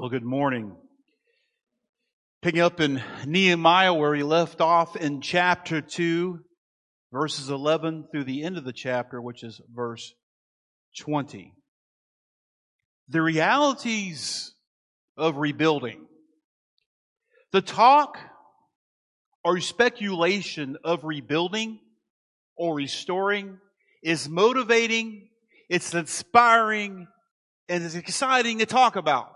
Well, good morning. Picking up in Nehemiah where he left off in chapter 2, verses 11 through the end of the chapter, which is verse 20. The realities of rebuilding. The talk or speculation of rebuilding or restoring is motivating, it's inspiring, and it's exciting to talk about.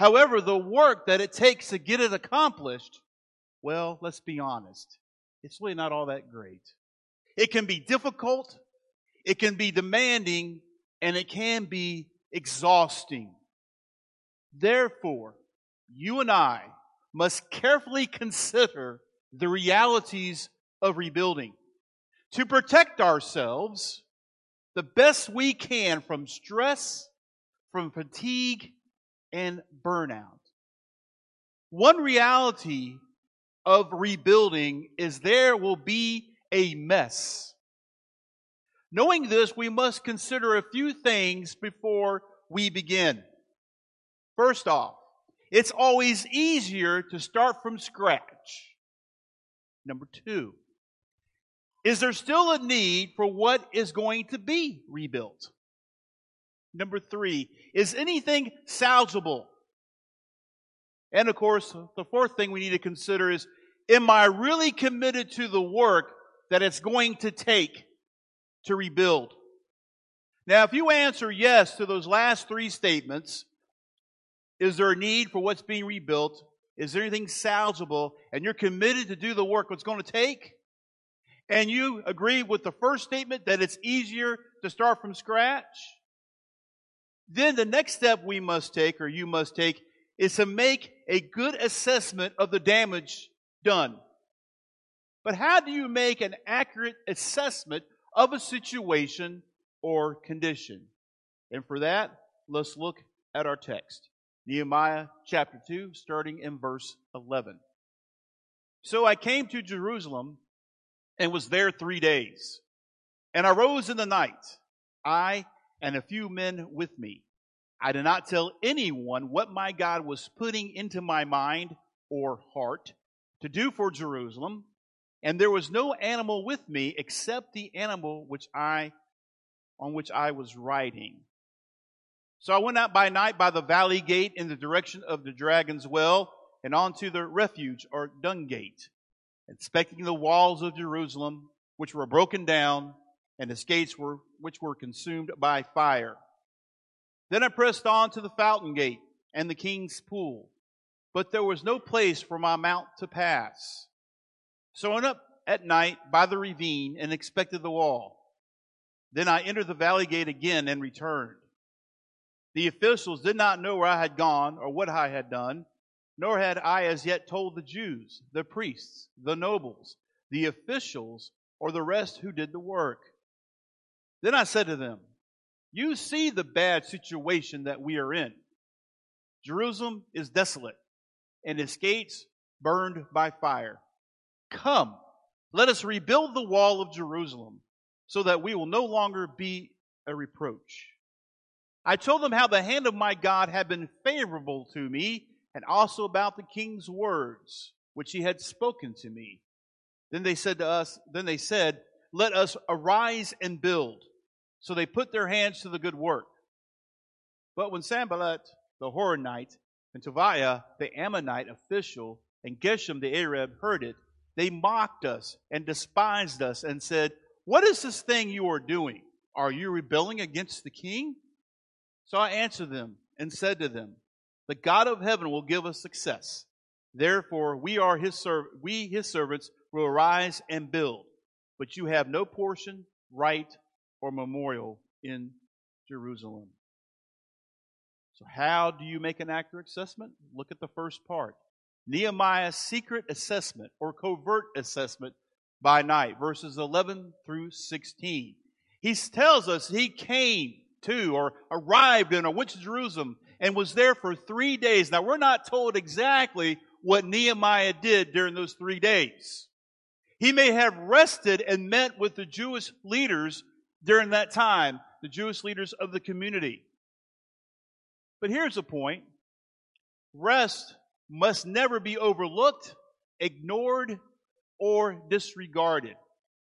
However, the work that it takes to get it accomplished, well, let's be honest, it's really not all that great. It can be difficult, it can be demanding, and it can be exhausting. Therefore, you and I must carefully consider the realities of rebuilding to protect ourselves the best we can from stress, from fatigue, and burnout. One reality of rebuilding is there will be a mess. Knowing this, we must consider a few things before we begin. First off, it's always easier to start from scratch. Number two, is there still a need for what is going to be rebuilt? Number three, is anything salvageable? And of course, the fourth thing we need to consider is, am I really committed to the work that it's going to take to rebuild? Now, if you answer yes to those last three statements, is there a need for what's being rebuilt? Is there anything salvageable? And you're committed to do the work it's going to take? And you agree with the first statement that it's easier to start from scratch? Then the next step we must take, or you must take, is to make a good assessment of the damage done. But how do you make an accurate assessment of a situation or condition? And for that, let's look at our text. Nehemiah chapter 2, starting in verse 11. So I came to Jerusalem and was there three days. And I rose in the night, I and a few men with me. I did not tell anyone what my God was putting into my mind or heart to do for Jerusalem, and there was no animal with me except the animal which I on which I was riding. So I went out by night by the valley gate in the direction of the dragon's well and on to the refuge or dung gate, inspecting the walls of Jerusalem, which were broken down, and its gates were which were consumed by fire. Then I pressed on to the fountain gate and the king's pool, but there was no place for my mount to pass. So I went up at night by the ravine and inspected the wall. Then I entered the valley gate again and returned. The officials did not know where I had gone or what I had done, nor had I as yet told the Jews, the priests, the nobles, the officials, or the rest who did the work. Then I said to them, you see the bad situation that we are in. Jerusalem is desolate and its gates burned by fire. Come, let us rebuild the wall of Jerusalem so that we will no longer be a reproach. I told them how the hand of my God had been favorable to me and also about the king's words which he had spoken to me. Then they said to us, then they said, let us arise and build. So they put their hands to the good work. But when Sanballat the Horonite and Tobiah the Ammonite official and Geshem the Arab heard it, they mocked us and despised us and said, What is this thing you are doing? Are you rebelling against the king? So I answered them and said to them, The God of heaven will give us success. Therefore, we are his serv- we his servants will arise and build. But you have no portion, right, or memorial in Jerusalem. So, how do you make an accurate assessment? Look at the first part Nehemiah's secret assessment or covert assessment by night, verses 11 through 16. He tells us he came to or arrived in or went to Jerusalem and was there for three days. Now, we're not told exactly what Nehemiah did during those three days. He may have rested and met with the Jewish leaders during that time, the Jewish leaders of the community. But here's the point rest must never be overlooked, ignored, or disregarded.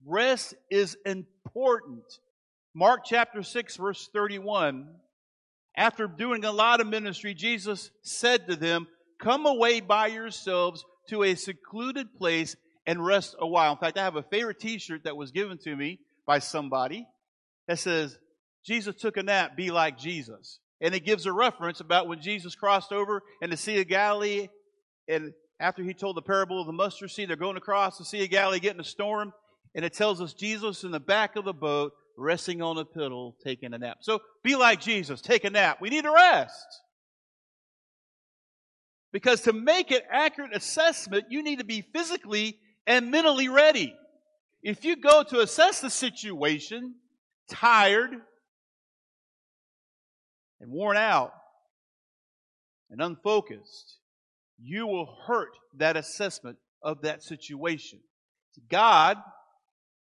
Rest is important. Mark chapter 6 verse 31. After doing a lot of ministry, Jesus said to them, come away by yourselves to a secluded place and rest a while. In fact, I have a favorite t-shirt that was given to me by somebody that says, Jesus took a nap, be like Jesus. And it gives a reference about when Jesus crossed over in the Sea of Galilee and after he told the parable of the mustard seed, they're going across the Sea of Galilee, getting a storm, and it tells us Jesus in the back of the boat, resting on a pillow, taking a nap. So be like Jesus, take a nap. We need a rest. Because to make an accurate assessment, you need to be physically and mentally ready. If you go to assess the situation, tired and worn out and unfocused, you will hurt that assessment of that situation. God,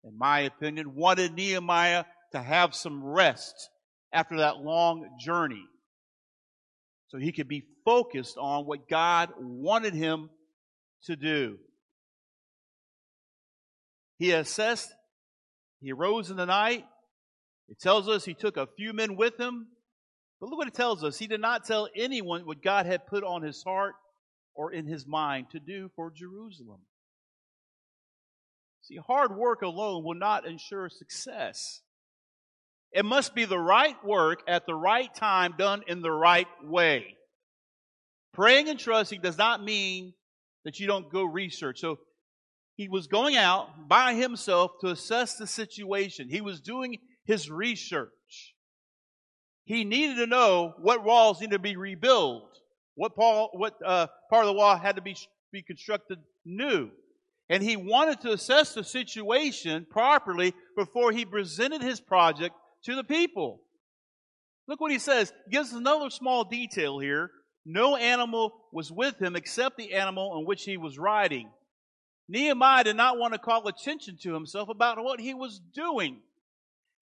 in my opinion, wanted Nehemiah to have some rest after that long journey. So he could be focused on what God wanted him to do. He assessed, he arose in the night. It tells us he took a few men with him. But look what it tells us. He did not tell anyone what God had put on his heart or in his mind to do for Jerusalem. See, hard work alone will not ensure success. It must be the right work at the right time done in the right way. Praying and trusting does not mean that you don't go research. So he was going out by himself to assess the situation. He was doing his research. He needed to know what walls needed to be rebuilt. What Paul, what uh, part of the wall had to be be constructed new, and he wanted to assess the situation properly before he presented his project to the people. Look what he says. He gives another small detail here. No animal was with him except the animal on which he was riding. Nehemiah did not want to call attention to himself about what he was doing.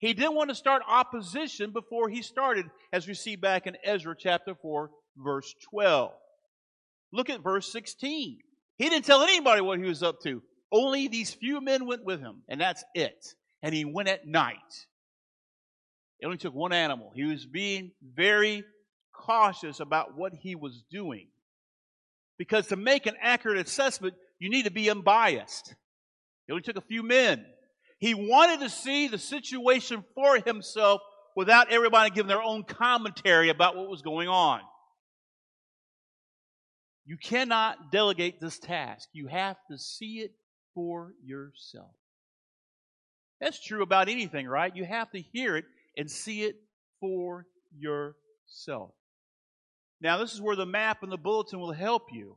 He didn't want to start opposition before he started, as we see back in Ezra chapter 4, verse 12. Look at verse 16. He didn't tell anybody what he was up to. Only these few men went with him, and that's it. And he went at night. It only took one animal. He was being very cautious about what he was doing. Because to make an accurate assessment, you need to be unbiased. It only took a few men. He wanted to see the situation for himself without everybody giving their own commentary about what was going on. You cannot delegate this task. You have to see it for yourself. That's true about anything, right? You have to hear it and see it for yourself. Now, this is where the map and the bulletin will help you.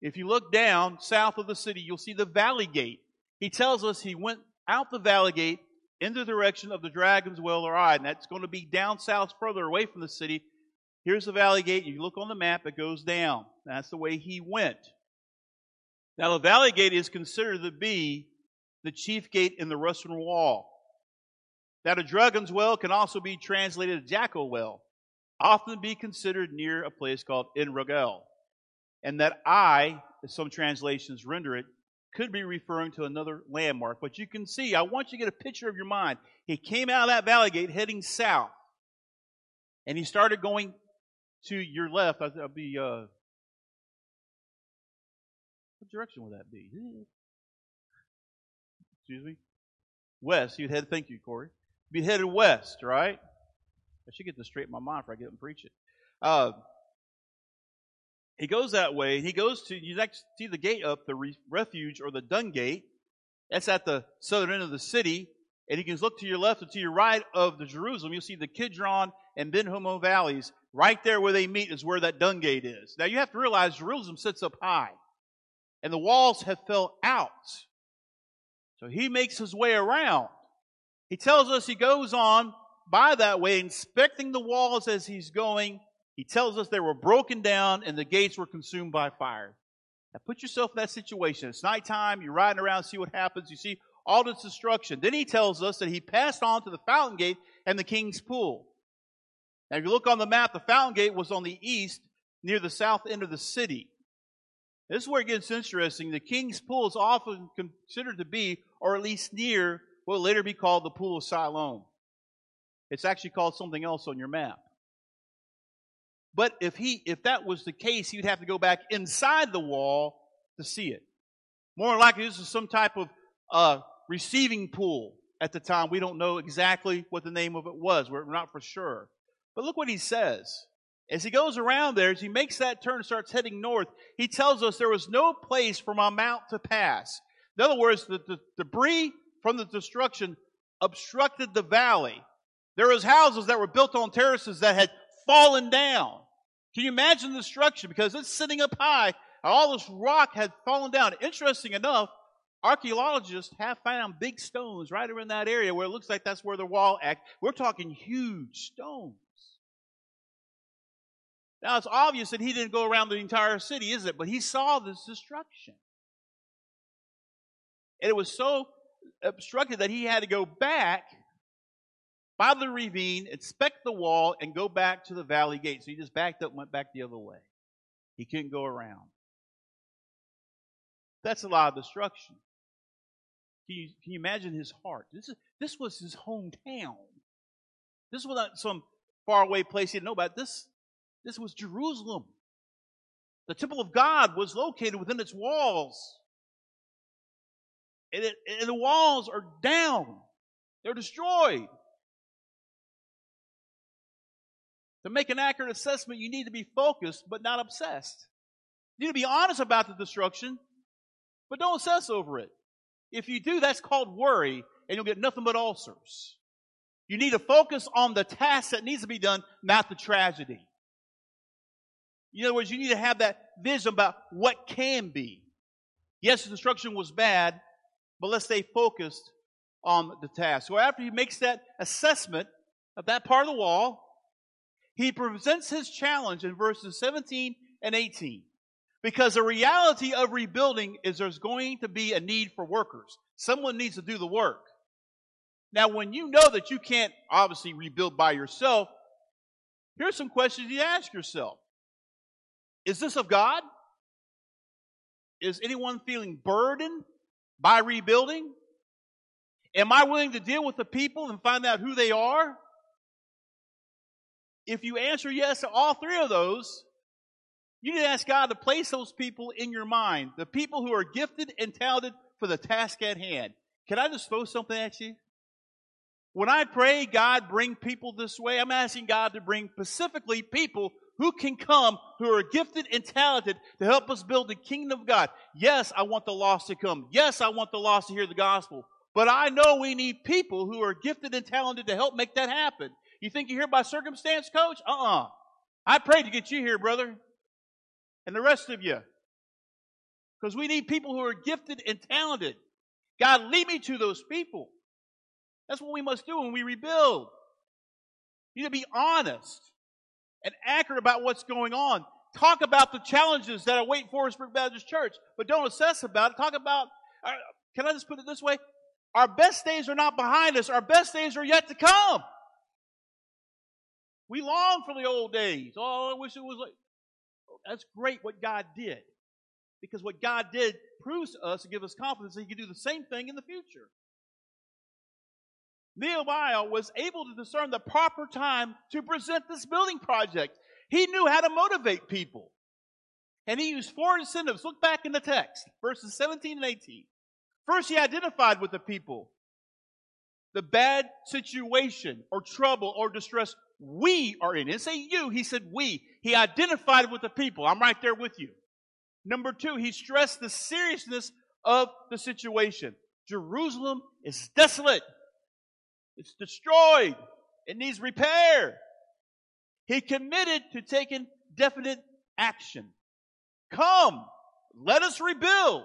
If you look down south of the city, you'll see the Valley Gate. He tells us he went out the Valley Gate in the direction of the Dragon's Well or Eye, and that's going to be down south further away from the city Here's the valley gate. You look on the map, it goes down. That's the way he went. Now, the valley gate is considered to be the chief gate in the western wall. That a dragon's well can also be translated jackal well, often be considered near a place called En Rogel. And that eye, as some translations render it, could be referring to another landmark. But you can see, I want you to get a picture of your mind. He came out of that valley gate heading south. And he started going to your left, I'll be, uh, what direction would that be? Excuse me? West. You'd head, thank you, Corey. Be headed west, right? I should get this straight in my mind before I get up and preach it. Uh, he goes that way. He goes to, you next see the gate up, the re- refuge or the dung gate. That's at the southern end of the city. And you can look to your left and to your right of the Jerusalem. You'll see the Kidron and Ben Hinnom valleys. Right there where they meet is where that dung gate is. Now you have to realize Jerusalem sits up high. And the walls have fell out. So he makes his way around. He tells us he goes on by that way, inspecting the walls as he's going. He tells us they were broken down and the gates were consumed by fire. Now put yourself in that situation. It's nighttime, you're riding around, see what happens. You see all this destruction. Then he tells us that he passed on to the fountain gate and the king's pool. Now, if you look on the map, the fountain gate was on the east, near the south end of the city. This is where it gets interesting. The King's Pool is often considered to be, or at least near, what will later be called the Pool of Siloam. It's actually called something else on your map. But if he, if that was the case, he would have to go back inside the wall to see it. More likely, this is some type of uh, receiving pool at the time. We don't know exactly what the name of it was. We're not for sure. But look what he says. As he goes around there, as he makes that turn and starts heading north, he tells us there was no place for my mount to pass. In other words, the, the debris from the destruction obstructed the valley. There was houses that were built on terraces that had fallen down. Can you imagine the destruction? Because it's sitting up high, and all this rock had fallen down. Interesting enough, archaeologists have found big stones right around that area where it looks like that's where the wall act. We're talking huge stones. Now it's obvious that he didn't go around the entire city, is it? But he saw this destruction. And it was so obstructed that he had to go back by the ravine, inspect the wall, and go back to the valley gate. So he just backed up and went back the other way. He couldn't go around. That's a lot of destruction. Can you, can you imagine his heart? This, is, this was his hometown. This was not some faraway place he didn't know about. This this was Jerusalem. The temple of God was located within its walls. And, it, and the walls are down. They're destroyed. To make an accurate assessment, you need to be focused but not obsessed. You need to be honest about the destruction, but don't obsess over it. If you do, that's called worry, and you'll get nothing but ulcers. You need to focus on the task that needs to be done, not the tragedy. In other words, you need to have that vision about what can be. Yes, the destruction was bad, but let's stay focused on the task. So after he makes that assessment of that part of the wall, he presents his challenge in verses 17 and 18. Because the reality of rebuilding is there's going to be a need for workers. Someone needs to do the work. Now, when you know that you can't obviously rebuild by yourself, here's some questions you ask yourself. Is this of God? Is anyone feeling burdened by rebuilding? Am I willing to deal with the people and find out who they are? If you answer yes to all three of those, you need to ask God to place those people in your mind, the people who are gifted and talented for the task at hand. Can I just throw something at you? When I pray, God, bring people this way, I'm asking God to bring specifically people who can come who are gifted and talented to help us build the kingdom of God. Yes, I want the lost to come. Yes, I want the lost to hear the gospel. But I know we need people who are gifted and talented to help make that happen. You think you're here by circumstance, coach? Uh-uh. I prayed to get you here, brother. And the rest of you. Because we need people who are gifted and talented. God, lead me to those people. That's what we must do when we rebuild. You need to be honest and accurate about what's going on. Talk about the challenges that await Forestburg Baptist Church, but don't assess about it. Talk about, uh, can I just put it this way? Our best days are not behind us. Our best days are yet to come. We long for the old days. Oh, I wish it was like, that's great what God did. Because what God did proves to us and gives us confidence that He can do the same thing in the future. Nehemiah was able to discern the proper time to present this building project. He knew how to motivate people. And he used four incentives. Look back in the text, verses 17 and 18. First, he identified with the people the bad situation or trouble or distress we are in. He didn't say you, he said we. He identified with the people. I'm right there with you. Number two, he stressed the seriousness of the situation. Jerusalem is desolate. It's destroyed. It needs repair. He committed to taking definite action. Come, let us rebuild.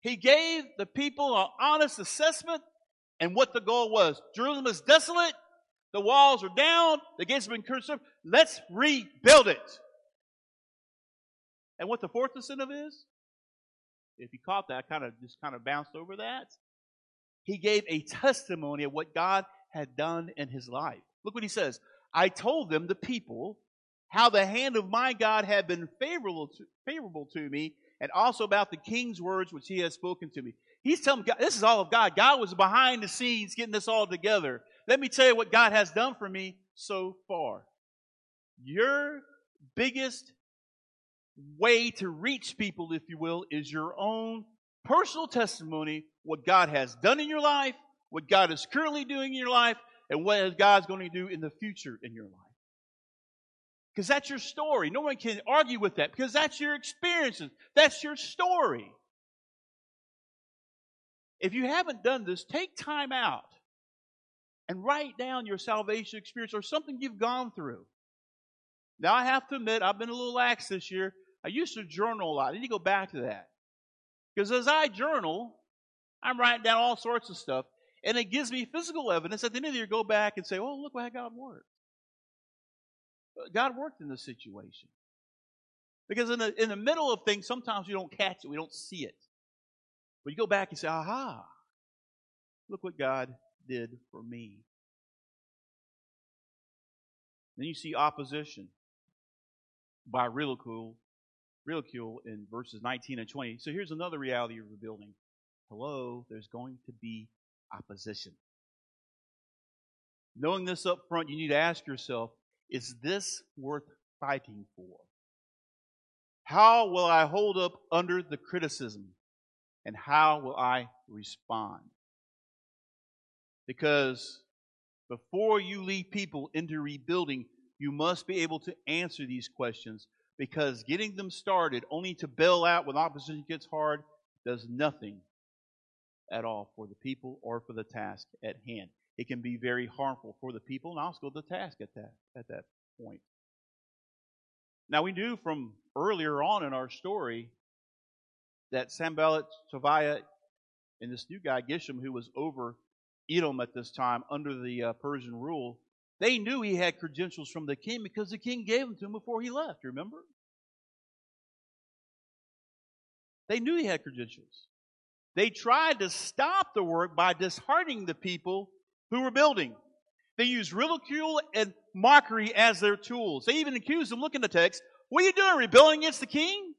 He gave the people an honest assessment and what the goal was. Jerusalem is desolate. The walls are down. The gates have been consumed. Let's rebuild it. And what the fourth incentive is, if you caught that, I kind of just kind of bounced over that. He gave a testimony of what God had done in his life. Look what he says. I told them, the people, how the hand of my God had been favorable to, favorable to me, and also about the king's words which he has spoken to me. He's telling God, this is all of God. God was behind the scenes getting this all together. Let me tell you what God has done for me so far. Your biggest way to reach people, if you will, is your own personal testimony, what God has done in your life, what God is currently doing in your life, and what God's going to do in the future in your life. Because that's your story. No one can argue with that because that's your experiences. That's your story. If you haven't done this, take time out and write down your salvation experience or something you've gone through. Now, I have to admit, I've been a little lax this year. I used to journal a lot. I need to go back to that. Because as I journal, I'm writing down all sorts of stuff, and it gives me physical evidence. At the end of the year, go back and say, oh, look how God worked. Uh, God worked in this situation. Because in the, in the middle of things, sometimes we don't catch it, we don't see it. But you go back and say, aha, look what God did for me. Then you see opposition by ridicule, ridicule in verses 19 and 20. So here's another reality of rebuilding. Hello, there's going to be opposition. Knowing this up front, you need to ask yourself, is this worth fighting for? How will I hold up under the criticism? And how will I respond? Because before you lead people into rebuilding, you must be able to answer these questions because getting them started only to bail out when opposition gets hard does nothing at all for the people or for the task at hand. It can be very harmful for the people and also the task at that at that point. Now we knew from earlier on in our story that Sanballat, Tobiah, and this new guy Geshem, who was over Edom at this time under the uh, Persian rule, they knew he had credentials from the king because the king gave them to him before he left. Remember? They knew he had credentials. They tried to stop the work by disheartening the people who were building. They used ridicule and mockery as their tools. They even accused them, look in the text, what are you doing, rebelling against the king?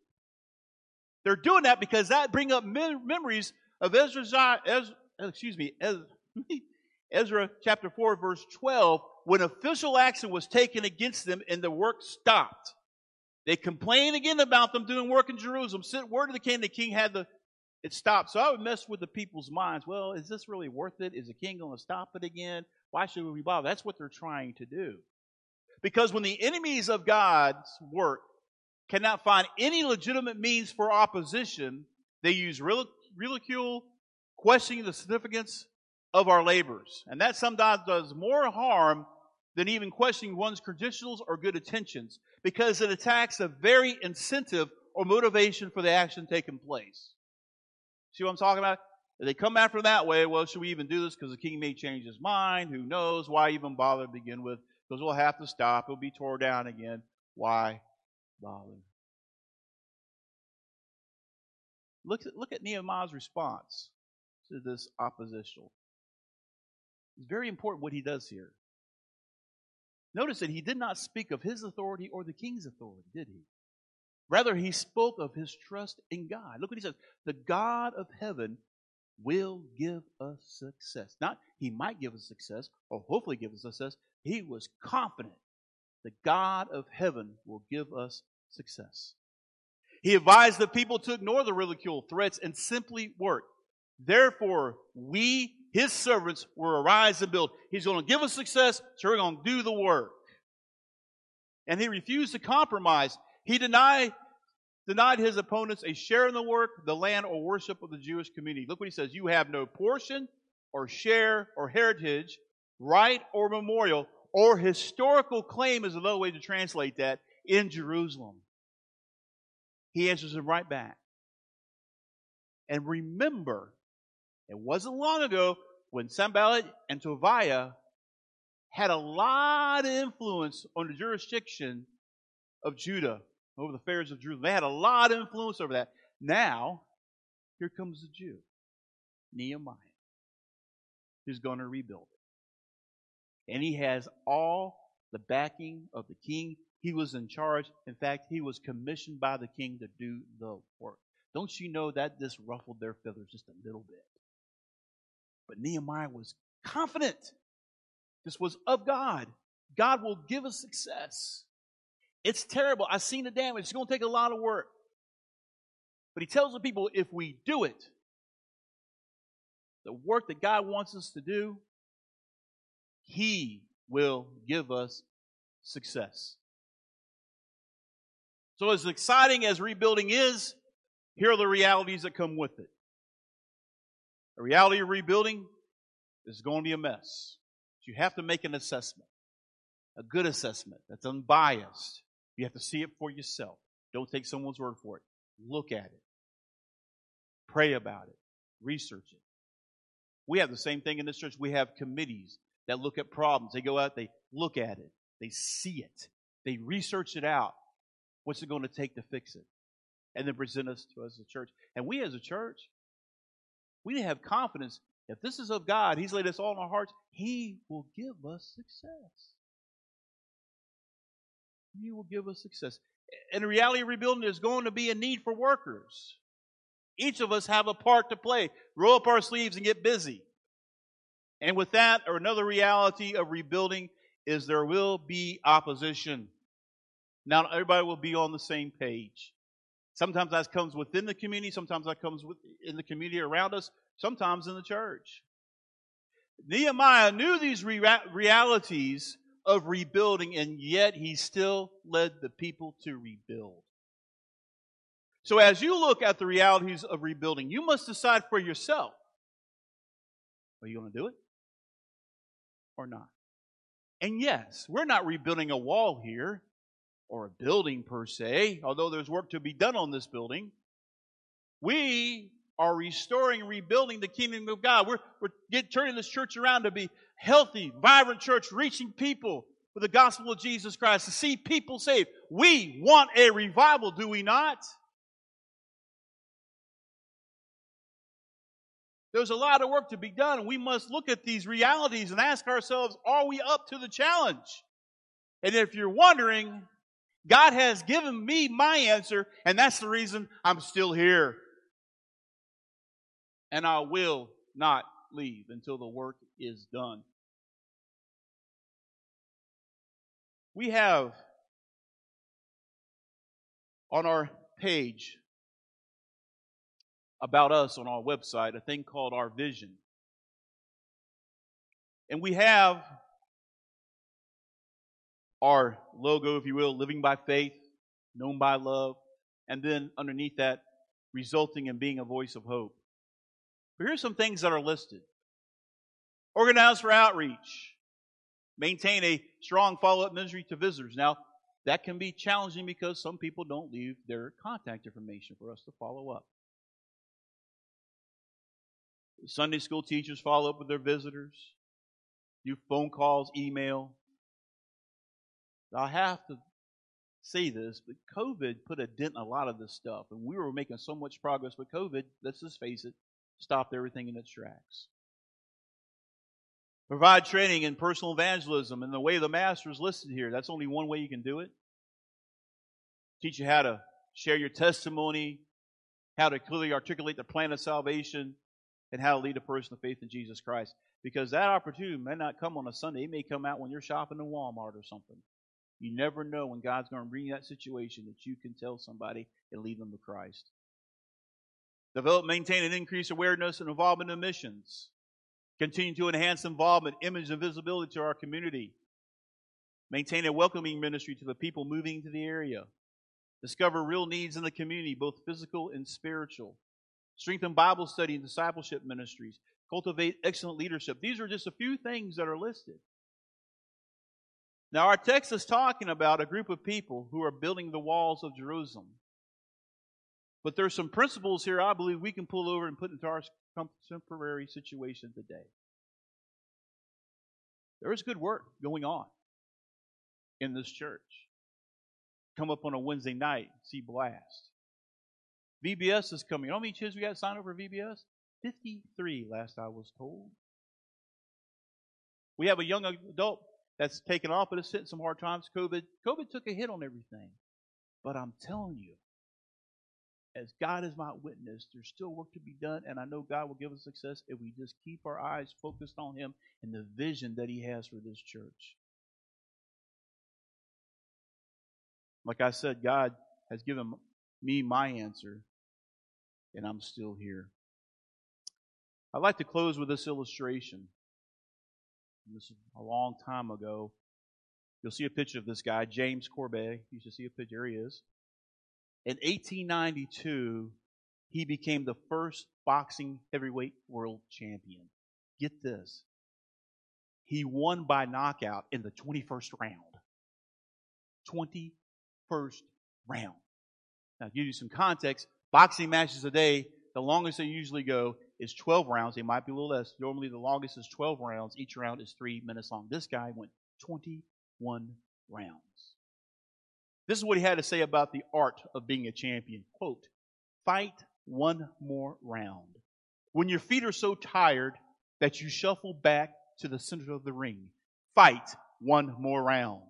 They're doing that because that bring up memories of Ezra, Ezra excuse me, Ezra, Ezra chapter 4 verse 12 when official action was taken against them and the work stopped. They complained again about them doing work in Jerusalem, sent word to the king, the king had the it stopped. So I would mess with the people's minds. Well, is this really worth it? Is the king going to stop it again? Why should we bother? That's what they're trying to do. Because when the enemies of God's work cannot find any legitimate means for opposition, they use ridicule, questioning the significance of our labors. And that sometimes does more harm than even questioning one's credentials or good intentions because it attacks the very incentive or motivation for the action taking place. See what I'm talking about? If they come after that way, well, should we even do this because the king may change his mind? Who knows? Why even bother to begin with? Because we'll have to stop. It'll be torn down again. Why bother? Look at, look at Nehemiah's response to this oppositional. It's very important what he does here. Notice that he did not speak of his authority or the king's authority, did he? Rather, he spoke of his trust in God. Look what he says The God of heaven will give us success. Not he might give us success or hopefully give us success. He was confident the God of heaven will give us success. He advised the people to ignore the ridicule, threats, and simply work. Therefore, we, his servants, will arise and build. He's going to give us success, so we're going to do the work. And he refused to compromise. He denied denied his opponents a share in the work, the land, or worship of the Jewish community. Look what he says. You have no portion or share or heritage, right or memorial, or historical claim is another way to translate that in Jerusalem. He answers him right back. And remember, it wasn't long ago when Sanballat and Tobiah had a lot of influence on the jurisdiction of Judah over the affairs of Jerusalem. They had a lot of influence over that. Now, here comes the Jew, Nehemiah, who's going to rebuild it. And he has all the backing of the king He was in charge. In fact, he was commissioned by the king to do the work. Don't you know that this ruffled their feathers just a little bit? But Nehemiah was confident this was of God. God will give us success. It's terrible. I've seen the damage. It's going to take a lot of work. But he tells the people if we do it, the work that God wants us to do, he will give us success. So, as exciting as rebuilding is, here are the realities that come with it. The reality of rebuilding is going to be a mess. You have to make an assessment, a good assessment that's unbiased. You have to see it for yourself. Don't take someone's word for it. Look at it. Pray about it. Research it. We have the same thing in this church. We have committees that look at problems. They go out, they look at it, they see it, they research it out. What's it going to take to fix it? And then present us to us as a church. And we as a church, we have confidence if this is of God, He's laid us all in our hearts, He will give us success. He will give us success. And the reality of rebuilding, there's going to be a need for workers. Each of us have a part to play. Roll up our sleeves and get busy. And with that, or another reality of rebuilding is there will be opposition. Now, everybody will be on the same page. Sometimes that comes within the community, sometimes that comes in the community around us, sometimes in the church. Nehemiah knew these realities of rebuilding, and yet he still led the people to rebuild. So, as you look at the realities of rebuilding, you must decide for yourself are you going to do it or not? And yes, we're not rebuilding a wall here or a building per se, although there's work to be done on this building. We are restoring and rebuilding the kingdom of God. We're, we're get, turning this church around to be healthy, vibrant church, reaching people with the gospel of Jesus Christ, to see people saved. We want a revival, do we not? There's a lot of work to be done, we must look at these realities and ask ourselves, are we up to the challenge? And if you're wondering, God has given me my answer, and that's the reason I'm still here. And I will not leave until the work is done. We have on our page about us on our website a thing called our vision. And we have our logo, if you will, living by faith, known by love, and then underneath that, resulting in being a voice of hope. But here's some things that are listed. Organize for outreach. Maintain a strong follow-up ministry to visitors. Now, that can be challenging because some people don't leave their contact information for us to follow up. Sunday school teachers follow up with their visitors, do phone calls, email, I have to say this, but COVID put a dent in a lot of this stuff. And we were making so much progress, but COVID, let's just face it, stopped everything in its tracks. Provide training in personal evangelism and the way the master is listed here. That's only one way you can do it. Teach you how to share your testimony, how to clearly articulate the plan of salvation, and how to lead a person to faith in Jesus Christ. Because that opportunity may not come on a Sunday. It may come out when you're shopping in Walmart or something. You never know when God's going to bring you that situation that you can tell somebody and lead them to Christ. Develop, maintain, and increase awareness and involvement in missions. Continue to enhance involvement, image, and visibility to our community. Maintain a welcoming ministry to the people moving to the area. Discover real needs in the community, both physical and spiritual. Strengthen Bible study and discipleship ministries. Cultivate excellent leadership. These are just a few things that are listed. Now, our text is talking about a group of people who are building the walls of Jerusalem. But there's some principles here I believe we can pull over and put into our contemporary situation today. There is good work going on in this church. Come up on a Wednesday night, see Blast. VBS is coming. How many kids we got signed up for VBS? 53, last I was told. We have a young adult that's taken off, but it's hit some hard times. COVID, COVID took a hit on everything. But I'm telling you, as God is my witness, there's still work to be done, and I know God will give us success if we just keep our eyes focused on Him and the vision that He has for this church. Like I said, God has given me my answer, and I'm still here. I'd like to close with this illustration. This is a long time ago. You'll see a picture of this guy, James Corbett. You should see a picture. Here he is. In 1892, he became the first boxing heavyweight world champion. Get this. He won by knockout in the 21st round. 21st round. Now, to give you some context, boxing matches today, the longest they usually go is 12 rounds. They might be a little less. Normally, the longest is 12 rounds. Each round is three minutes long. This guy went 21 rounds. This is what he had to say about the art of being a champion. Quote, fight one more round. When your feet are so tired that you shuffle back to the center of the ring, fight one more round.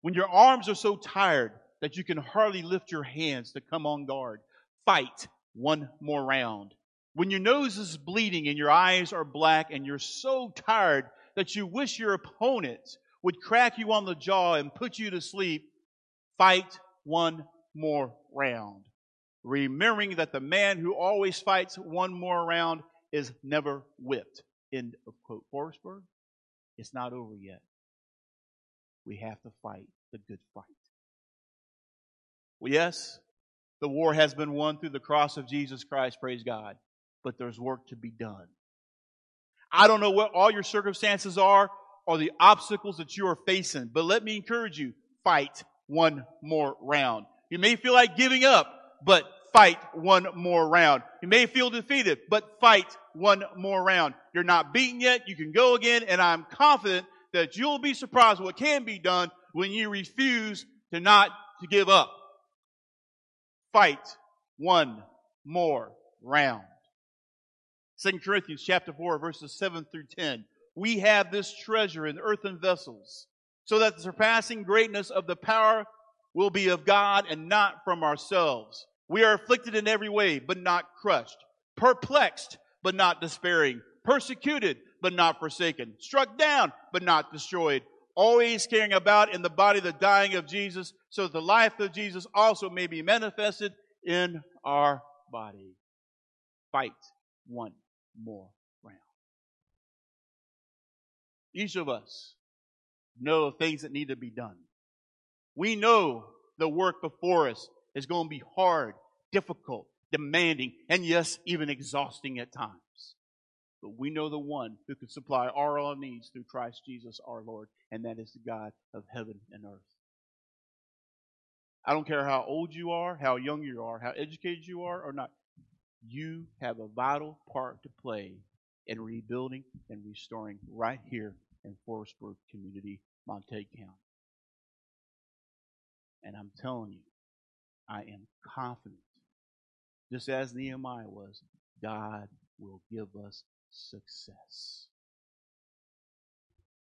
When your arms are so tired that you can hardly lift your hands to come on guard, fight one more round. When your nose is bleeding and your eyes are black and you're so tired that you wish your opponent would crack you on the jaw and put you to sleep, fight one more round. Remembering that the man who always fights one more round is never whipped. End of quote. Forestburg, it's not over yet. We have to fight the good fight. Well, yes, the war has been won through the cross of Jesus Christ, praise God, but there's work to be done. I don't know what all your circumstances are or the obstacles that you are facing, but let me encourage you, fight one more round. You may feel like giving up, but fight one more round. You may feel defeated, but fight one more round. You're not beaten yet. You can go again, and I'm confident that you'll be surprised what can be done when you refuse to not to give up fight one more round. 2 Corinthians chapter 4 verses 7 through 10. We have this treasure in earthen vessels so that the surpassing greatness of the power will be of God and not from ourselves. We are afflicted in every way, but not crushed, perplexed, but not despairing, persecuted, but not forsaken, struck down, but not destroyed, always carrying about in the body the dying of Jesus, so that the life of Jesus also may be manifested in our body. Fight one more round. Each of us know things that need to be done. We know the work before us is going to be hard, difficult, demanding, and yes, even exhausting at times. But we know the one who can supply all our needs through Christ Jesus our Lord, and that is the God of heaven and earth. I don't care how old you are, how young you are, how educated you are or not. You have a vital part to play in rebuilding and restoring right here in Forestburg Community, Montague County. And I'm telling you, I am confident, just as Nehemiah was, God will give us success.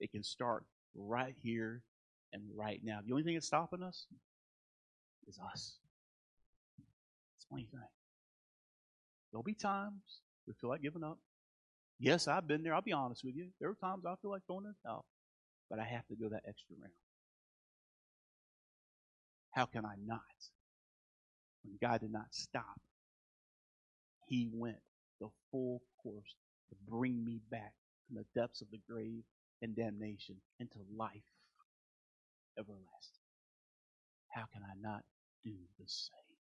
It can start right here and right now. The only thing that's stopping us is us. It's the only thing. There'll be times we feel like giving up. Yes, I've been there. I'll be honest with you. There are times I feel like throwing it out, but I have to go that extra round. How can I not? When God did not stop, He went the full course to bring me back from the depths of the grave and damnation into life everlasting. How can I not do the same?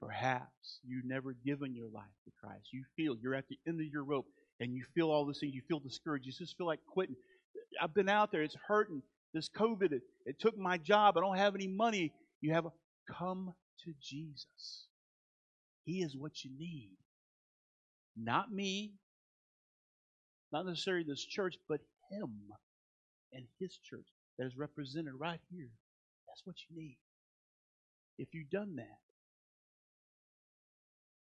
Perhaps you've never given your life to Christ. You feel you're at the end of your rope and you feel all these things. You feel discouraged. You just feel like quitting. I've been out there. It's hurting. This COVID, it, it took my job. I don't have any money. You have come to Jesus. He is what you need. Not me, not necessarily this church, but Him and His church that is represented right here. That's what you need. If you've done that,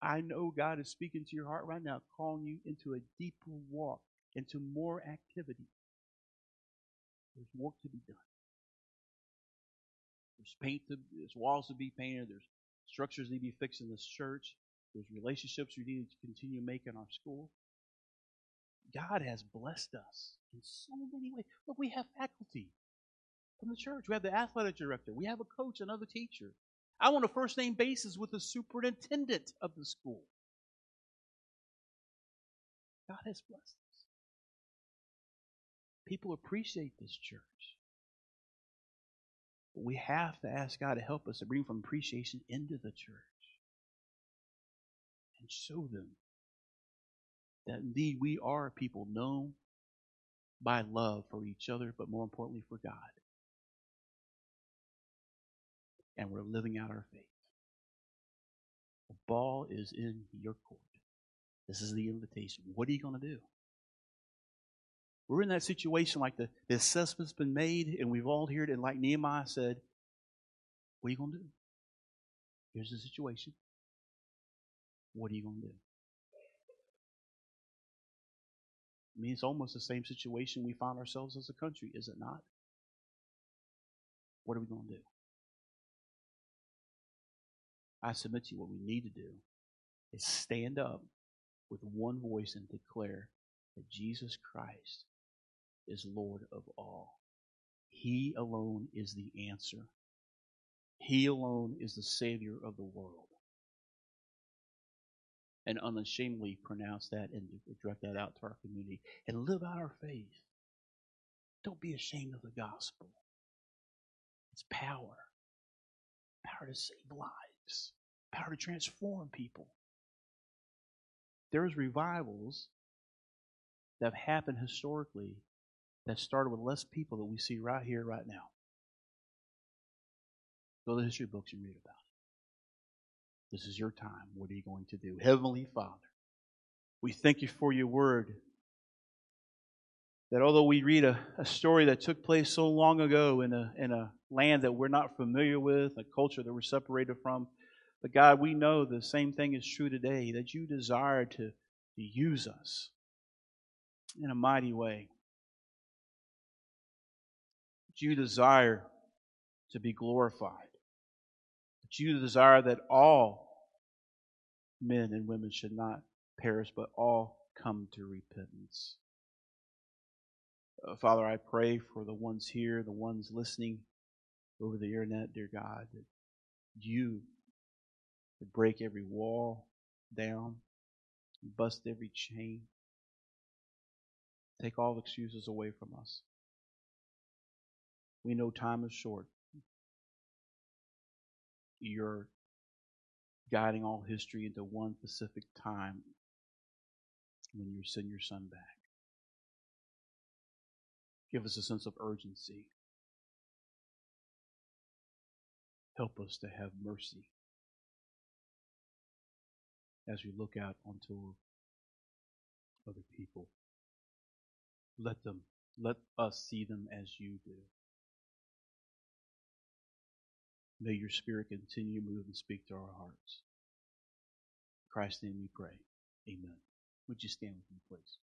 I know God is speaking to your heart right now, calling you into a deeper walk, into more activity. There's work to be done. There's paint to, there's walls to be painted. There's structures to be fixed in this church. There's relationships we need to continue making our school. God has blessed us in so many ways. Look, we have faculty from the church. We have the athletic director. We have a coach, another teacher. I want a first name basis with the superintendent of the school. God has blessed us. People appreciate this church. But we have to ask God to help us to bring from appreciation into the church and show them that indeed we are people known by love for each other, but more importantly for God. And we're living out our faith. The ball is in your court. This is the invitation. What are you going to do? We're in that situation like the, the assessment's been made and we've all heard it, and like Nehemiah said, what are you going to do? Here's the situation. What are you going to do? I mean, it's almost the same situation we find ourselves as a country, is it not? What are we going to do? I submit to you what we need to do is stand up with one voice and declare that Jesus Christ is Lord of all. He alone is the answer. He alone is the Savior of the world. And unashamedly pronounce that and direct that out to our community and live out our faith. Don't be ashamed of the gospel. It's power. Power to save lives. Power to transform people. There's revivals that have happened historically that started with less people that we see right here, right now. Go to the history books and read about. This is your time. What are you going to do? Heavenly Father, we thank you for your word. That although we read a, a story that took place so long ago in a, in a land that we're not familiar with, a culture that we're separated from, but God, we know the same thing is true today, that you desire to, to use us in a mighty way. That you desire to be glorified That you desire that all men and women should not perish, but all come to repentance. Uh, Father, I pray for the ones here, the ones listening over the internet, dear God, that you would break every wall down, bust every chain, take all excuses away from us. We know time is short you're guiding all history into one specific time when you send your son back. Give us a sense of urgency. Help us to have mercy as we look out onto other people. Let them, let us see them as you do. May your Spirit continue to move and speak to our hearts. In Christ's name we pray. Amen. Would you stand with me, please?